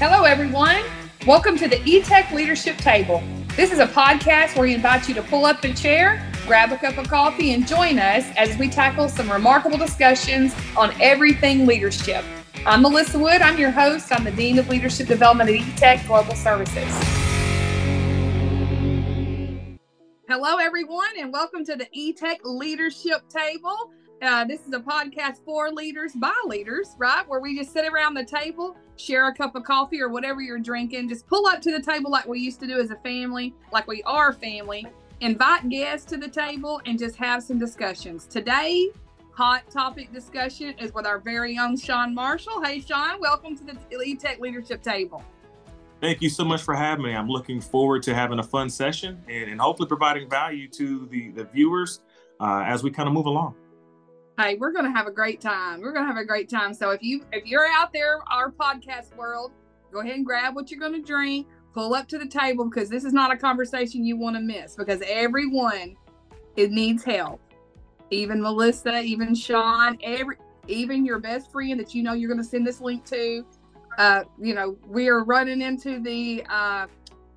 Hello, everyone. Welcome to the eTech Leadership Table. This is a podcast where we invite you to pull up a chair, grab a cup of coffee, and join us as we tackle some remarkable discussions on everything leadership. I'm Melissa Wood. I'm your host. I'm the Dean of Leadership Development at eTech Global Services. Hello, everyone, and welcome to the eTech Leadership Table. Uh, this is a podcast for leaders by leaders, right? Where we just sit around the table, share a cup of coffee or whatever you're drinking. Just pull up to the table like we used to do as a family, like we are family. Invite guests to the table and just have some discussions. Today, hot topic discussion is with our very own Sean Marshall. Hey, Sean, welcome to the eTech Leadership Table. Thank you so much for having me. I'm looking forward to having a fun session and, and hopefully providing value to the, the viewers uh, as we kind of move along hey we're to have a great time. We're to have a great time. So if you if you're out there our podcast world go ahead and grab what you're to drink pull up to the table because this is not a conversation you want to miss because everyone it needs help. Even melissa even sean every even your best friend that you know you're going to send this link to uh you know we are running into the uh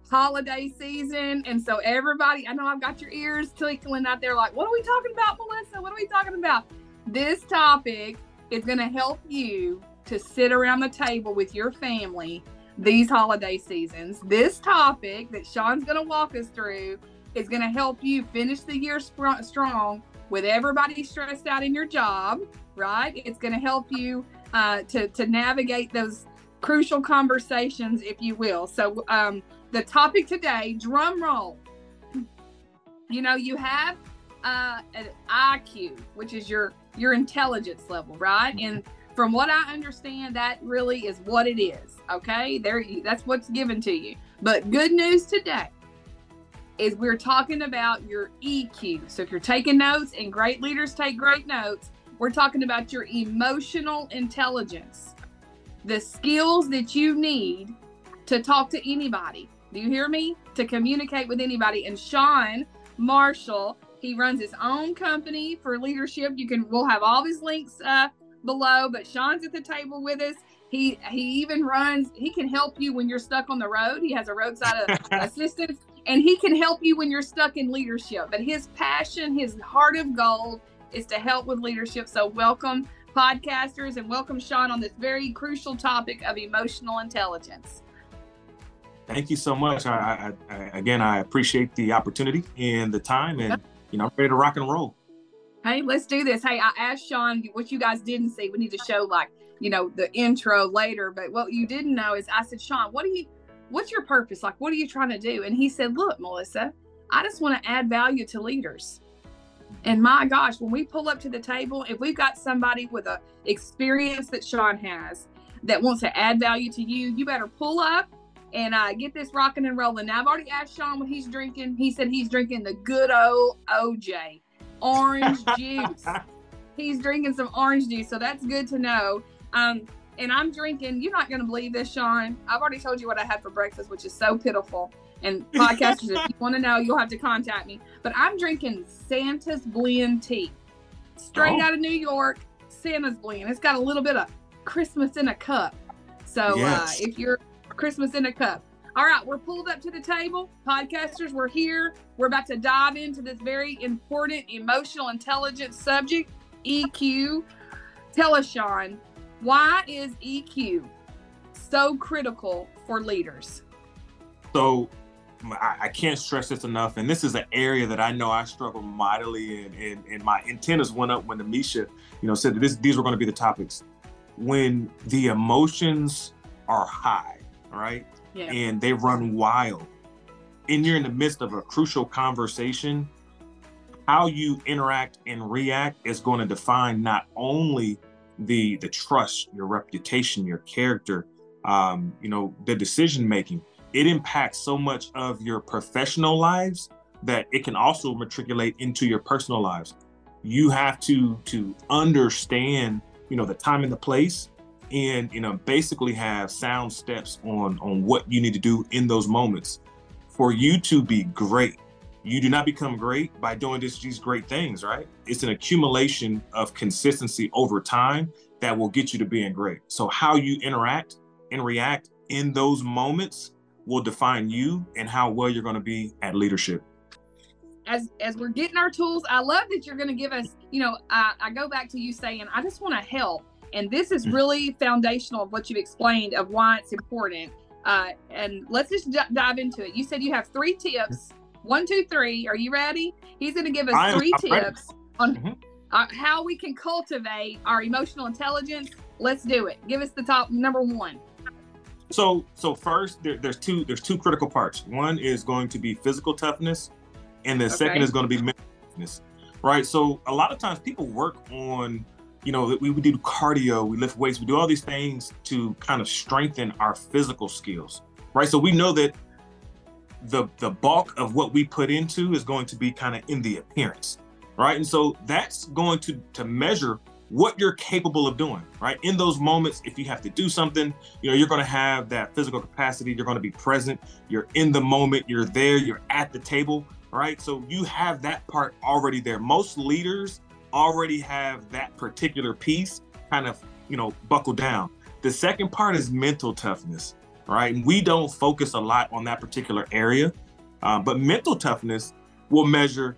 holiday season and so everybody i know i've got your ears tickling out there like what are we talking about melissa? What are we talking about this topic is going to help you to sit around the table with your family these holiday seasons. This topic that Sean's going to walk us through is going to help you finish the year strong with everybody stressed out in your job, right? It's going to help you uh, to, to navigate those crucial conversations, if you will. So, um, the topic today, drum roll. You know, you have uh, an IQ, which is your your intelligence level, right? And from what I understand, that really is what it is. Okay, there that's what's given to you. But good news today is we're talking about your EQ. So if you're taking notes, and great leaders take great notes, we're talking about your emotional intelligence, the skills that you need to talk to anybody. Do you hear me? To communicate with anybody. And Sean Marshall he runs his own company for leadership. You can we'll have all his links uh, below, but Sean's at the table with us. He he even runs. He can help you when you're stuck on the road. He has a roadside assistance, and he can help you when you're stuck in leadership. But his passion, his heart of gold, is to help with leadership. So welcome podcasters and welcome Sean on this very crucial topic of emotional intelligence. Thank you so much. I, I, I, again, I appreciate the opportunity and the time, and you know, I'm ready to rock and roll. Hey, let's do this. Hey, I asked Sean what you guys didn't see. We need to show like, you know, the intro later. But what you didn't know is I said, Sean, what do you what's your purpose? Like, what are you trying to do? And he said, Look, Melissa, I just want to add value to leaders. And my gosh, when we pull up to the table, if we've got somebody with a experience that Sean has that wants to add value to you, you better pull up and uh, get this rocking and rolling. Now, I've already asked Sean what he's drinking. He said he's drinking the good old OJ orange juice. He's drinking some orange juice, so that's good to know. Um, and I'm drinking. You're not going to believe this, Sean. I've already told you what I had for breakfast, which is so pitiful. And podcasters, if you want to know, you'll have to contact me. But I'm drinking Santa's Blend tea, straight oh. out of New York. Santa's Blend. It's got a little bit of Christmas in a cup. So uh, yes. uh, if you're Christmas in a cup. All right, we're pulled up to the table. Podcasters, we're here. We're about to dive into this very important emotional intelligence subject, EQ. Tell us, Sean, why is EQ so critical for leaders? So, I, can't stress this enough, and this is an area that I know I struggle mightily in, and, and my antennas went up when Amisha, you know, said that this, these were going to be the topics. When the emotions are high, right? Yeah. And they run wild. And you're in the midst of a crucial conversation. How you interact and react is going to define not only the the trust, your reputation, your character, um, you know, the decision making. It impacts so much of your professional lives that it can also matriculate into your personal lives. You have to to understand, you know, the time and the place and you know basically have sound steps on on what you need to do in those moments. For you to be great you do not become great by doing this, these great things right? It's an accumulation of consistency over time that will get you to being great. So how you interact and react in those moments will define you and how well you're going to be at leadership. As as we're getting our tools i love that you're going to give us you know I, I go back to you saying i just want to help and this is mm-hmm. really foundational of what you've explained of why it's important. Uh, and let's just d- dive into it. You said you have three tips. One two three. Are you ready? He's going to give us I, three I'm tips ready. on mm-hmm. uh, how we can cultivate our emotional intelligence. Let's do it. Give us the top number one. So so first there, there's two there's two critical parts. One is going to be physical toughness and the okay. second is going to be mental toughness right? So a lot of times people work on you know we, we do cardio we lift weights we do all these things to kind of strengthen our physical skills right so we know that the the bulk of what we put into is going to be kind of in the appearance right and so that's going to to measure what you're capable of doing, right? In those moments, if you have to do something, you know, you're going to have that physical capacity. You're going to be present. You're in the moment. You're there. You're at the table, right? So you have that part already there. Most leaders already have that particular piece kind of, you know, buckled down. The second part is mental toughness, right? And we don't focus a lot on that particular area, um, but mental toughness will measure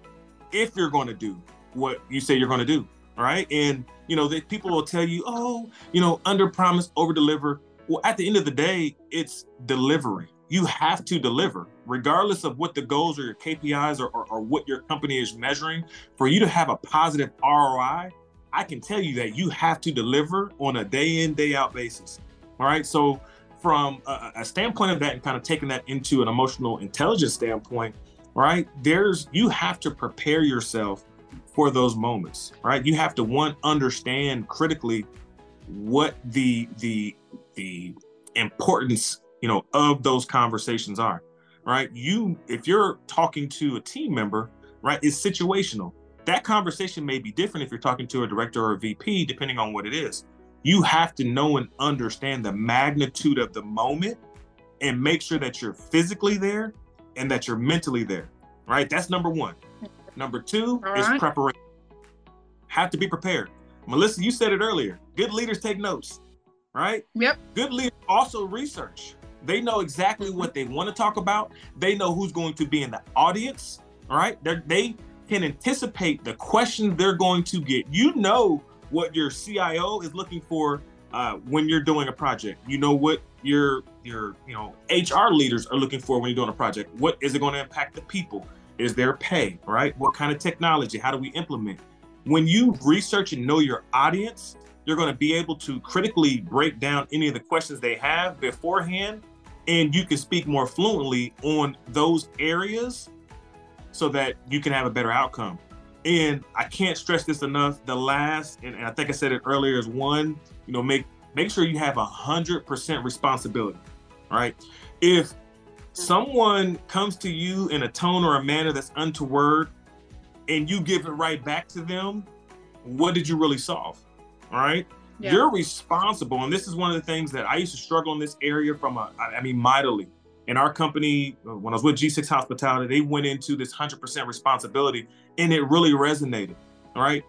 if you're going to do what you say you're going to do, right? And you know, that people will tell you, oh, you know, under promise, over deliver. Well, at the end of the day, it's delivery. You have to deliver, regardless of what the goals or your KPIs or, or, or what your company is measuring. For you to have a positive ROI, I can tell you that you have to deliver on a day in, day out basis. All right. So, from a, a standpoint of that and kind of taking that into an emotional intelligence standpoint, right, there's you have to prepare yourself for those moments, right? You have to one understand critically what the the the importance, you know, of those conversations are, right? You if you're talking to a team member, right, it's situational. That conversation may be different if you're talking to a director or a VP, depending on what it is. You have to know and understand the magnitude of the moment and make sure that you're physically there and that you're mentally there, right? That's number one. Number two All is right. preparation. Have to be prepared. Melissa, you said it earlier. Good leaders take notes, right? Yep. Good leaders also research. They know exactly what they want to talk about. They know who's going to be in the audience, all right? They're, they can anticipate the questions they're going to get. You know what your CIO is looking for uh, when you're doing a project. You know what your your you know HR leaders are looking for when you're doing a project. What is it going to impact the people? Is there pay, right? What kind of technology? How do we implement? When you research and know your audience, you're going to be able to critically break down any of the questions they have beforehand, and you can speak more fluently on those areas so that you can have a better outcome. And I can't stress this enough. The last, and, I think I said it earlier, is one, you know, make make sure you have a hundred percent responsibility. Right. If someone comes to you in a tone or a manner that's untoward and you give it right back to them, what did you really solve? All right. Yeah. You're responsible. And this is one of the things that I used to struggle in this area from a, I mean, mightily. In our company, uh, when I was with G6 Hospitality, they went into this 100% responsibility and it really resonated. Right.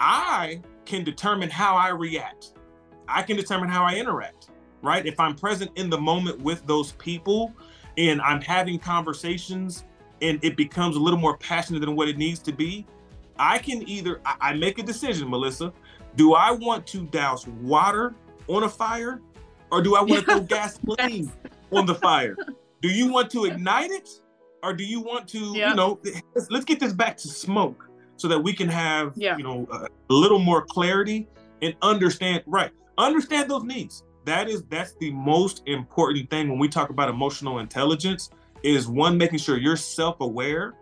I can determine how I react, I can determine how I interact. Right. If I'm present in the moment with those people, and I'm having conversations and it becomes a little more passionate than what it needs to be, I can either I make a decision, Melissa. Do I want to douse water on a fire or do I want to throw gasoline on the fire? Do you want to ignite it or do you want to, yeah. you know, let's, let's, get this back to smoke so that we can have, yeah. you know, a, a little more clarity and understand, right? Understand those needs that is that's the most important thing when we talk about emotional intelligence is one making sure you're self-aware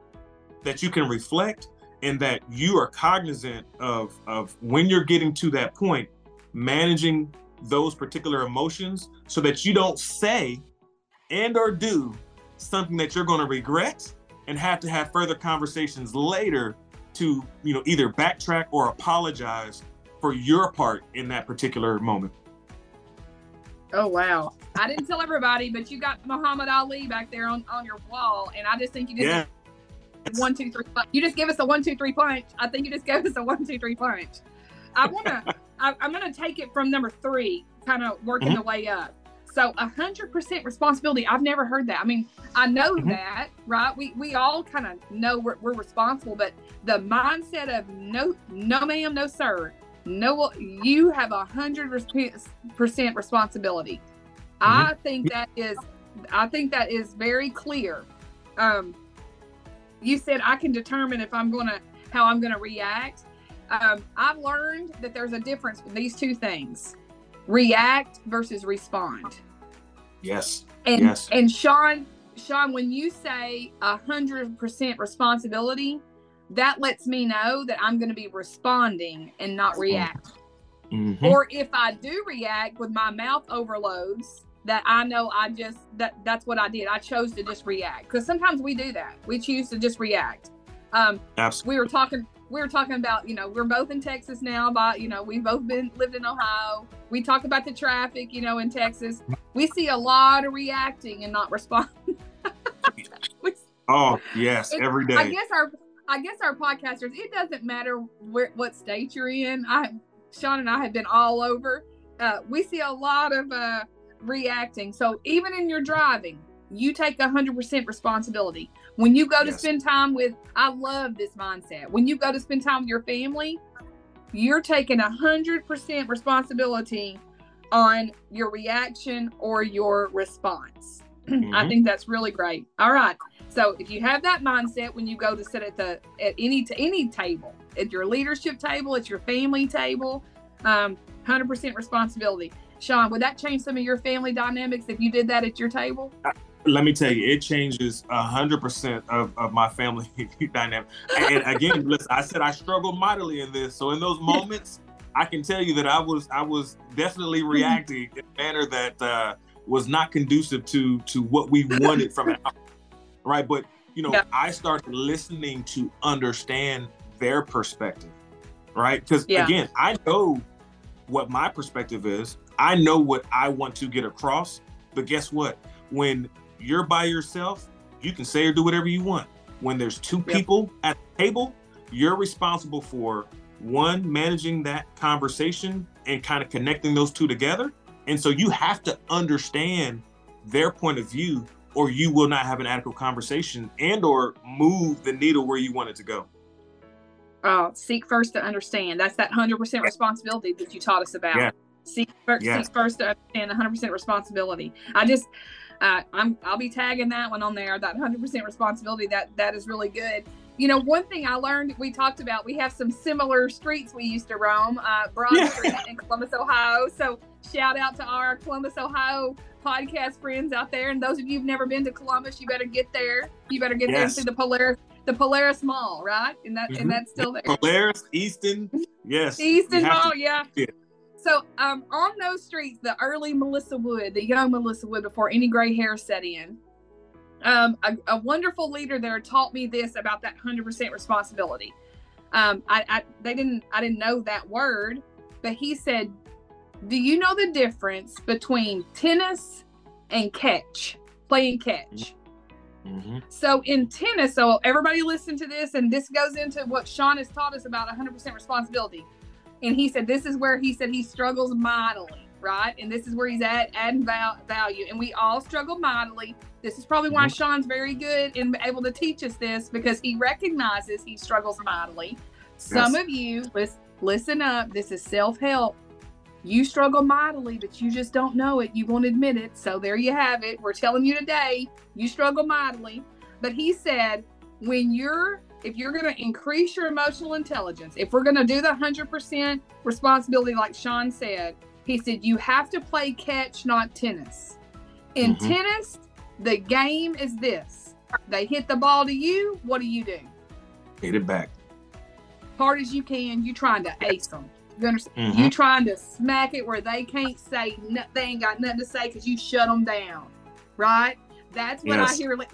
that you can reflect and that you are cognizant of of when you're getting to that point managing those particular emotions so that you don't say and or do something that you're going to regret and have to have further conversations later to you know either backtrack or apologize for your part in that particular moment Oh wow! I didn't tell everybody, but you got Muhammad Ali back there on, on your wall, and I just think you did yeah. One two three. You just give us a one two three punch. I think you just gave us a one two three punch. I wanna. I, am gonna take it from number three, kind of working mm-hmm. the way up. So a hundred percent responsibility. I've never heard that. I mean, I know Mhm. that, right? We we all kind of know we're, we're responsible, but the mindset of no, no, ma'am, no, sir, no, you have a hundred percent responsibility. I think that is, I think that is very clear. Um, you said I can determine if I'm gonna how I'm gonna react. Um, I've learned that there's a difference with these two things: react versus respond. Yes. And Yes. and Sean, Sean, when you say a hundred percent responsibility, that lets me know that I'm going to be responding and not react. Mhm. Or if I do react with my mouth overloads, that I know I just that that's what I did. I chose to just react because sometimes we do that. We choose to just react. Um, Absolutely. we were talking we were talking about you know we're both in texas now but you know we've both been lived in ohio we talk about the traffic you know in texas we see a lot of reacting and not responding We- Oh yes, every day. i guess our i guess our podcasters it doesn't matter where what state you're in i sean and i have been all over uh, we see a lot of uh, reacting. So even in your driving you take 100% responsibility. When you go to Yes. spend time with i love this mindset. When you go to spend time with your family you're taking 100% responsibility on your reaction or your response. I Mhm. think that's really great. All right. So if you have that mindset when you go to sit at the at any to any table at your leadership table at your family table um, 100% responsibility sean would that change some of your family dynamics if you did that at your table Let me tell you, it changes a hundred percent of of my family dynamic. And again, listen, I said I struggled mightily in this. So in those moments, I can tell you that I was I was definitely Mm-hmm. reacting in a manner that uh, was not conducive to to what we wanted from it. Right, but you know, Yeah. I started listening to understand their perspective. Right, because Yeah. again, I know what my perspective is. I know what I want to get across. But guess what? When you're by yourself, you can say or do whatever you want. When there's two Yep. people at the table, you're responsible for one, managing that conversation and kind of connecting those two together. And so you have to understand their point of view or you will not have an adequate conversation and or move the needle where you want it to go. uh, seek first to understand that's that 100% responsibility that you taught us about Yeah. Seek, fir- Yes. seek first to understand 100% responsibility i just uh, I'm I'll be tagging that one on there. That 100% responsibility. That that is really good. You know, one thing I learned we talked about. We have some similar streets we used to roam. Uh, Broad Yeah. Street in Columbus, Ohio. So shout out to our Columbus, Ohio podcast friends out there. And those of you who've never been to Columbus, you better get there. You better get Yes. there to the Polaris the Polaris Mall, right? And that Mhm. and that's still there. Polaris, Easton, yes. Easton Mall, to- yeah. Yeah. So um, on those streets, the early Melissa Wood, the young Melissa Wood, before any gray hair set in, um, a, a wonderful leader there taught me this about that hundred percent responsibility. Um, I, I they didn't I didn't know that word, but he said, "Do you know the difference between tennis and catch? Playing catch." Mhm. So in tennis, so everybody listen to this, and this goes into what Sean has taught us about 100% responsibility. And he said this is where he said he struggles mightily, right? And this is where he's at adding val- value. And we all struggle mightily. This is probably why mm-hmm. Sean's very good and able to teach us this because he recognizes he struggles mightily. Some Yes. of you, listen, listen up. This is self help. You struggle mightily, but you just don't know it. You won't admit it. So there you have it. We're telling you today, you struggle mightily. But he said, when you're, if you're going to increase your emotional intelligence, if we're going to do the 100% responsibility, like Sean said, he said, you have to play catch, not tennis. In Mhm. tennis, the game is this they hit the ball to you. What do you do? Hit it back. hard as you can. You're trying to ace them. You understand? Mhm. You trying to smack it where they can't say no, they ain't got nothing to say because you shut them down, right? That's what I Yes. hear. li-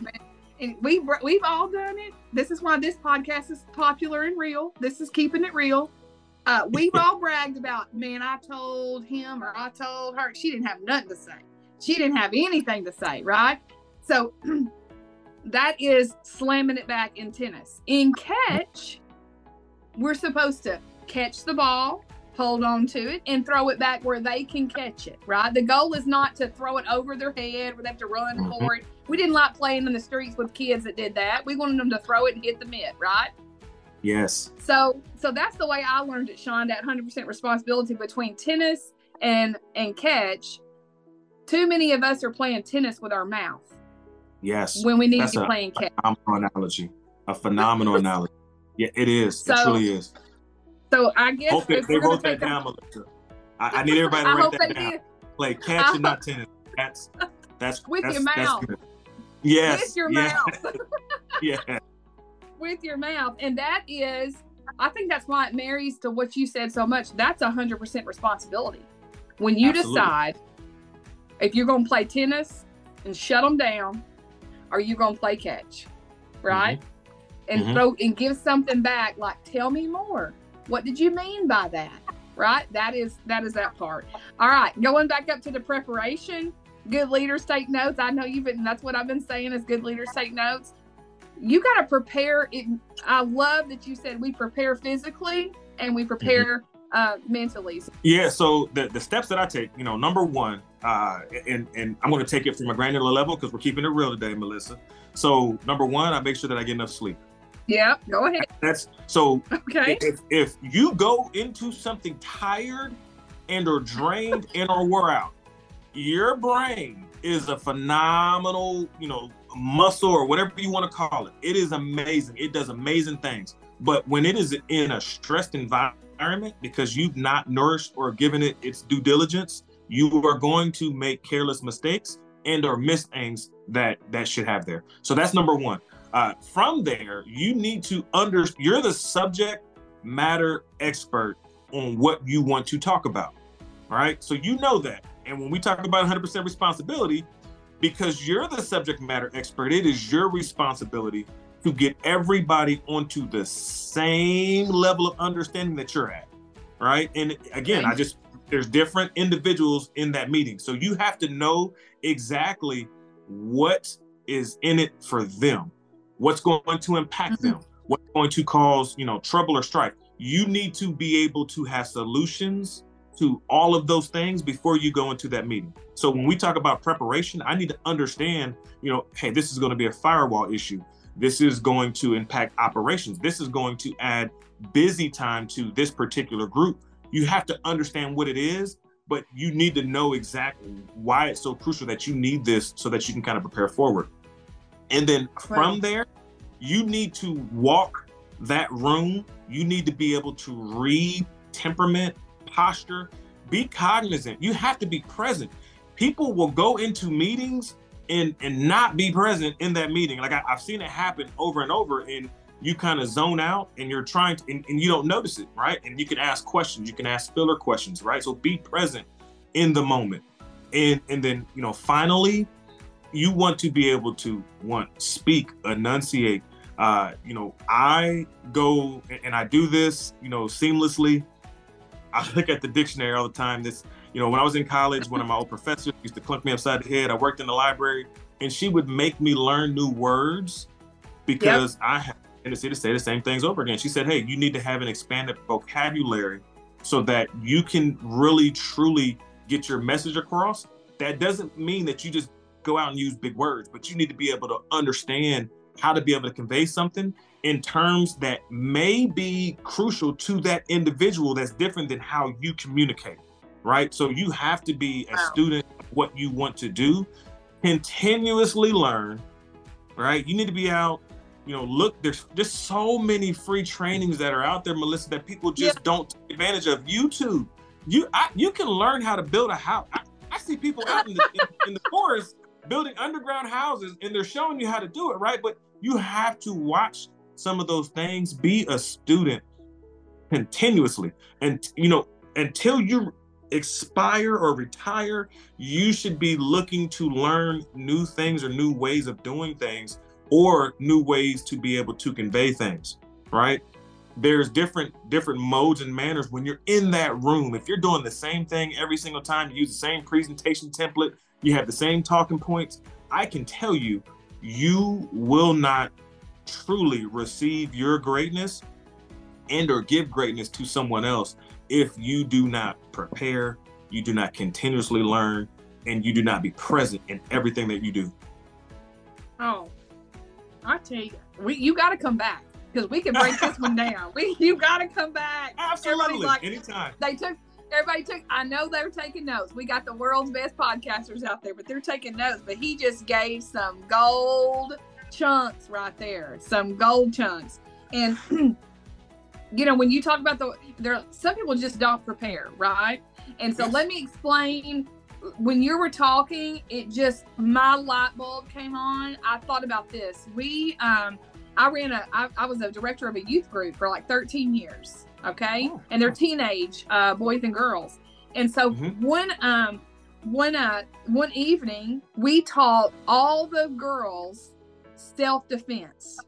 And we we've all done it. This is why this podcast is popular and real. This is keeping it real. Uh, we've all bragged about, man. I told him or I told her. She didn't have nothing to say. She didn't have anything to say, right? So that is slamming it back in tennis. In catch, we're supposed to catch the ball, hold on to it, and throw it back where they can catch it, right? The goal is not to throw it over their head where they have to run mm-hmm. for it. We didn't like playing in the streets with kids that did that. We wanted them to throw it and hit the mitt, right? Yes. So so that's the way I learned it, Sean, that 100% responsibility between tennis and and catch. Too many of us are playing tennis with our mouth. Yes. When we need that's to be playing catch. Phenomenal analogy. A phenomenal analogy. Yeah, it is. So, it truly is. So I guess Hope they, they wrote that down, Melissa. I, I, need everybody to write that down. Did. Play catch and not tennis. That's that's with that's, your mouth. Yes. With your yes. mouth. yeah. With your mouth. And that is I think that's why it marries to what you said so much. That's a hundred percent responsibility. When you Absolutely. decide if you're going to play tennis and shut them down, or you're going to play catch, right? Mm-hmm. And mm-hmm. throw and give something back. Like, tell me more. What did you mean by that? Right? That is that is that part. All right, going back up to the preparation. Good leaders take notes. I know you've been. That's what I've been saying. Is good leaders take notes you got to prepare it i love that you said we prepare physically and we prepare mm-hmm. uh, mentally yeah so the, the steps that i take you know number one uh, and and i'm going to take it from a granular level because we're keeping it real today melissa so number one i make sure that i get enough sleep yeah go ahead that's so okay if, if you go into something tired and or drained and or wore out your brain is a phenomenal you know muscle or whatever you want to call it. It is amazing. It does amazing things. But when it is in a stressed environment because you've not nourished or given it its due diligence, you are going to make careless mistakes and or miss things that that should have there. So that's number one. Uh, from there, you need to under you're the subject matter expert on what you want to talk about. All right. So you know that. And when we talk about 100% responsibility, because you're the subject matter expert, it is your responsibility to get everybody onto the same level of understanding that you're at. Right. And again, I just, there's different individuals in that meeting. So you have to know exactly what is in it for them, what's going to impact mm-hmm. them, what's going to cause, you know, trouble or strife. You need to be able to have solutions to all of those things before you go into that meeting. So when we talk about preparation, I need to understand, you know, hey, this is going to be a firewall issue. This is going to impact operations. This is going to add busy time to this particular group. You have to understand what it is, but you need to know exactly why it's so crucial that you need this so that you can kind of prepare forward. And then from there, you need to walk that room. You need to be able to read temperament posture. Be cognizant. You have to be present. People will go into meetings and and not be present in that meeting. Like I, have seen it happen over and over, and you kind of zone out and you're trying to, and, and you don't notice it, right? And you can ask questions. You can ask filler questions, right? So be present in the moment. And and then you know finally, you want to be able to want speak, enunciate. Uh, you know, I go and I do this, you know, seamlessly I look at the dictionary all the time. This, you know, when I was in college, one of my old professors used to clunk me upside the head. I worked in the library, and she would make me learn new words because yep. I had tendency to say the same things over again. She said, "Hey, you need to have an expanded vocabulary so that you can really, truly get your message across." That doesn't mean that you just go out and use big words, but you need to be able to understand how to be able to convey something in terms that may be crucial to that individual that's different than how you communicate, right? So you have to be a wow. student what you want to do, continuously learn, right? You need to be out, you know, look, there's just so many free trainings that are out there, Melissa, that people just yeah. don't take advantage of. YouTube, you I, you can learn how to build a house. I, I see people out in the, in, in the forest building underground houses and they're showing you how to do it, right? But you have to watch some of those things, be a student continuously. And, you know, until you expire or retire, you should be looking to learn new things or new ways of doing things or new ways to be able to convey things, right? There's different different modes and manners when you're in that room. If you're doing the same thing every single time, you use the same presentation template, you have the same talking points, I can tell you, you will not truly receive your greatness and or give greatness to someone else if you do not prepare, you do not continuously learn, and you do not be present in everything that you do. Oh, I tell you, we you got to come back because we can break this one down. We you got to come back. Absolutely, like, anytime. They took everybody took. I know they were taking notes. We got the world's best podcasters out there, but they're taking notes. But he just gave some gold chunks right there, some gold chunks, and. you know, when you talk about the there, some people just don't prepare, right? And so let me explain. When you were talking, it just my light bulb came on. I thought about this. We, um, I ran a, I, I was a director of a youth group for like 13 years. Okay, oh. and they're teenage uh, boys and girls. And so mm-hmm. one, um, one, uh, one evening we taught all the girls self defense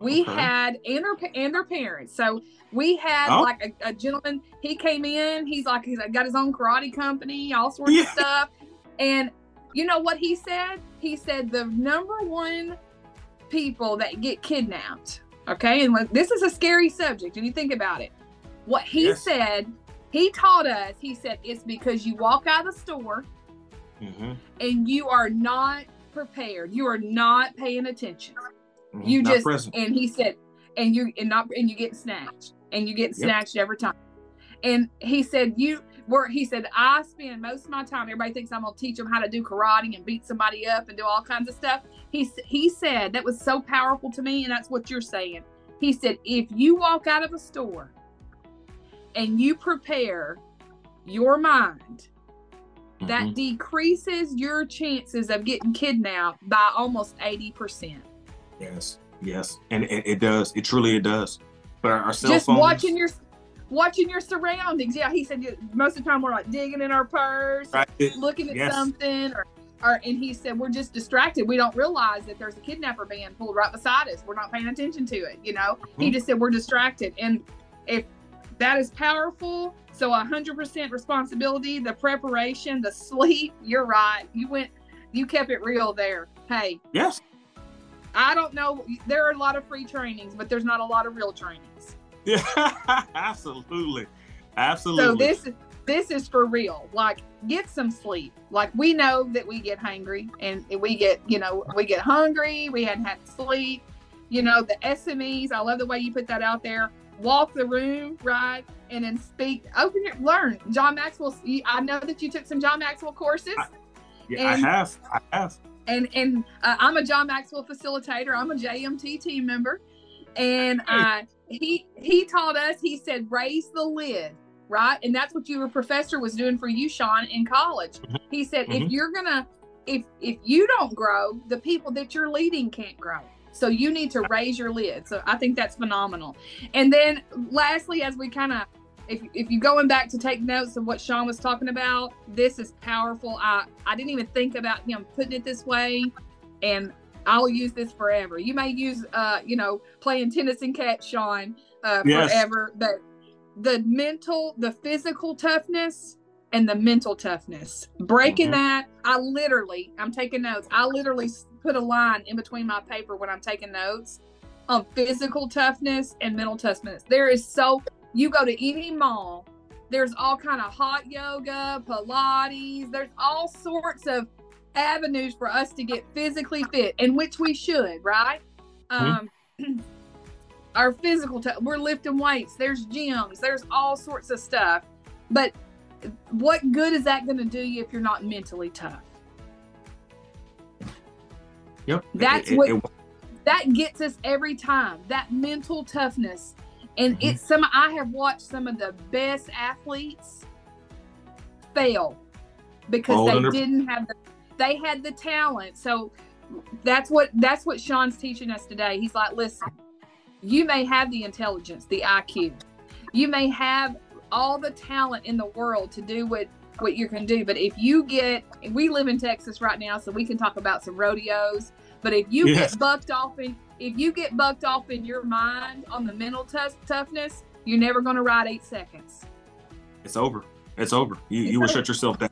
we okay. had and their and their parents. So we had oh. like a, a, gentleman. He came in. He's like he's got his own karate company, all sorts yeah. of stuff. And you know what he said? He said the number one people that get kidnapped. Okay, and this is a scary subject, and you think about it. What he yes. said, he taught us. He said it's because you walk out of the store mm-hmm. and you are not prepared. You are not paying attention. Mm-hmm. You not just present. and he said, and you and not and you get snatched and you get snatched yep. every time. And he said, you were he said, I spend most of my time, everybody thinks I'm gonna teach them how to do karate and beat somebody up and do all kinds of stuff. He he said that was so powerful to me, and that's what you're saying. He said, if you walk out of a store and you prepare your mind, mm-hmm. that decreases your chances of getting kidnapped by almost 80%. Yes, yes, and it, it does. It truly it does. But our, our cell just phones, watching your watching your surroundings. Yeah, he said most of the time we're like digging in our purse, right. looking at yes. something, or, or and he said we're just distracted. We don't realize that there's a kidnapper van pulled right beside us. We're not paying attention to it. You know, mm-hmm. he just said we're distracted, and if that is powerful. So 100% responsibility, the preparation, the sleep. You're right. You went, you kept it real there. Hey. Yes. I don't know. There are a lot of free trainings, but there's not a lot of real trainings. Yeah, absolutely, absolutely. So this this is for real. Like, get some sleep. Like we know that we get hungry and we get you know we get hungry. We hadn't had sleep. You know the SMEs. I love the way you put that out there. Walk the room, right, and then speak. Open your learn. John Maxwell. I know that you took some John Maxwell courses. I, yeah, and, I have. I have and and uh, I'm a John Maxwell facilitator. I'm a JMT team member, and uh, he he taught us. He said, raise the lid, right? And that's what your professor was doing for you, Sean, in college. Mm-hmm. He said, mm-hmm. if you're gonna, if if you don't grow, the people that you're leading can't grow. So you need to raise your lid. So I think that's phenomenal. And then lastly, as we kind of if, if you're going back to take notes of what Sean was talking about, this is powerful. I, I didn't even think about him putting it this way, and I'll use this forever. You may use, uh, you know, playing tennis and catch, Sean, uh, yes. forever, but the mental, the physical toughness and the mental toughness, breaking mm-hmm. that, I literally, I'm taking notes. I literally put a line in between my paper when I'm taking notes on physical toughness and mental toughness. There is so you go to any mall, there's all kind of hot yoga, Pilates, there's all sorts of avenues for us to get physically fit, and which we should, right? Mm-hmm. Um, our physical, t- we're lifting weights, there's gyms, there's all sorts of stuff. But what good is that going to do you if you're not mentally tough? Yep. That's it, what it, that gets us every time. That mental toughness and mm-hmm. it's some I have watched some of the best athletes fail because they didn't have the they had the talent. So that's what that's what Sean's teaching us today. He's like, listen, you may have the intelligence, the IQ, you may have all the talent in the world to do what what you can do, but if you get, we live in Texas right now, so we can talk about some rodeos. But if you yes. get bucked off in if you get bucked off in your mind on the mental t- toughness, you're never going to ride eight seconds. It's over. It's over. You, it's you will shut yourself down.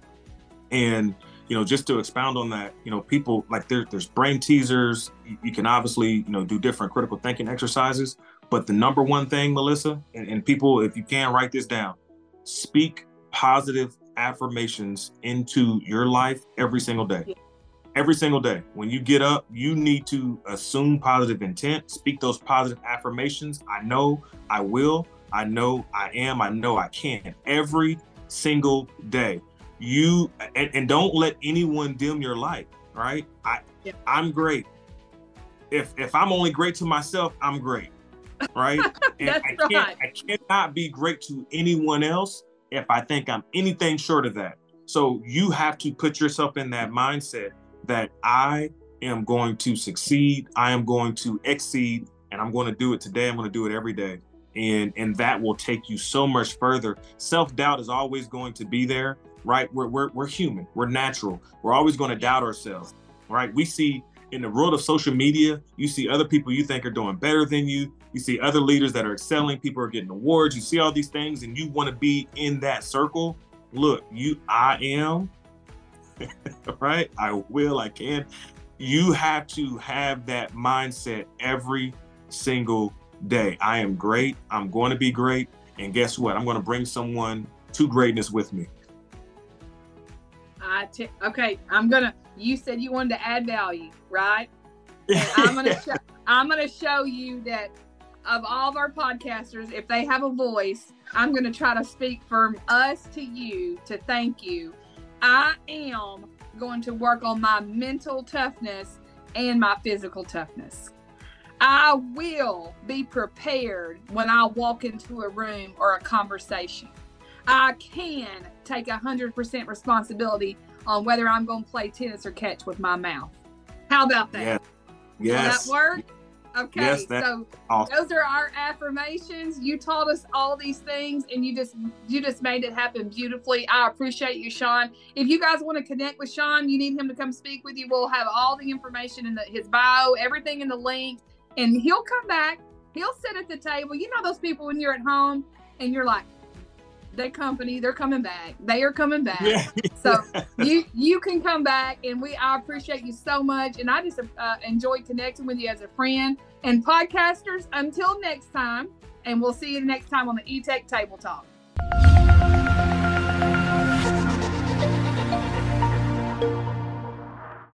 And, you know, just to expound on that, you know, people like there, there's brain teasers. You, you, can obviously, you know, do different critical thinking exercises. But the number one thing, Melissa, and, and people, if you can write this down, speak positive affirmations into your life every single day. Every single day. When you get up, you need to assume positive intent, speak those positive affirmations. I know I will. I know I am. I know I can. Every single day. You and, and don't let anyone dim your light, right? I yeah. I'm great. If if I'm only great to myself, I'm great. Right? and That's I can't. I cannot be great to anyone else if I think I'm anything short of that. So you have to put yourself in that mindset that I am going to succeed, I am going to exceed, and I'm going to do it today. I'm going to do it every day. And and that will take you so much further. Self-doubt is always going to be there, right? We're we're, we're human, we're natural. We're always going to doubt ourselves, right? We see in the world of social media, you see other people you think are doing better than you. You see other leaders that are excelling, people are getting awards. You see all these things and you want to be in that circle. Look, you I am right? I will, I can. You have to have that mindset every single day. I am great. I'm going to be great. And guess what? I'm going to bring someone to greatness with me. I t- okay, I'm gonna. You said you wanted to add value, right? And I'm gonna. show, I'm gonna show you that of all of our podcasters, if they have a voice, I'm gonna try to speak from us to you to thank you. I am going to work on my mental toughness and my physical toughness. I will be prepared when I walk into a room or a conversation. I can take 100% responsibility on whether I'm going to play tennis or catch with my mouth. How about that? Yes. yes. That work? Okay, yes, so awesome. those are our affirmations. You taught us all these things, and you just you just made it happen beautifully. I appreciate you, Sean. If you guys want to connect with Sean, you need him to come speak with you. We'll have all the information in the, his bio, everything in the link, and he'll come back. He'll sit at the table. You know those people when you're at home and you're like, that company they're coming back. They are coming back. Yeah. so you you can come back and we i appreciate you so much and i just uh, enjoyed connecting with you as a friend. And podcasters until next time and we'll see you next time on the e-tech table talk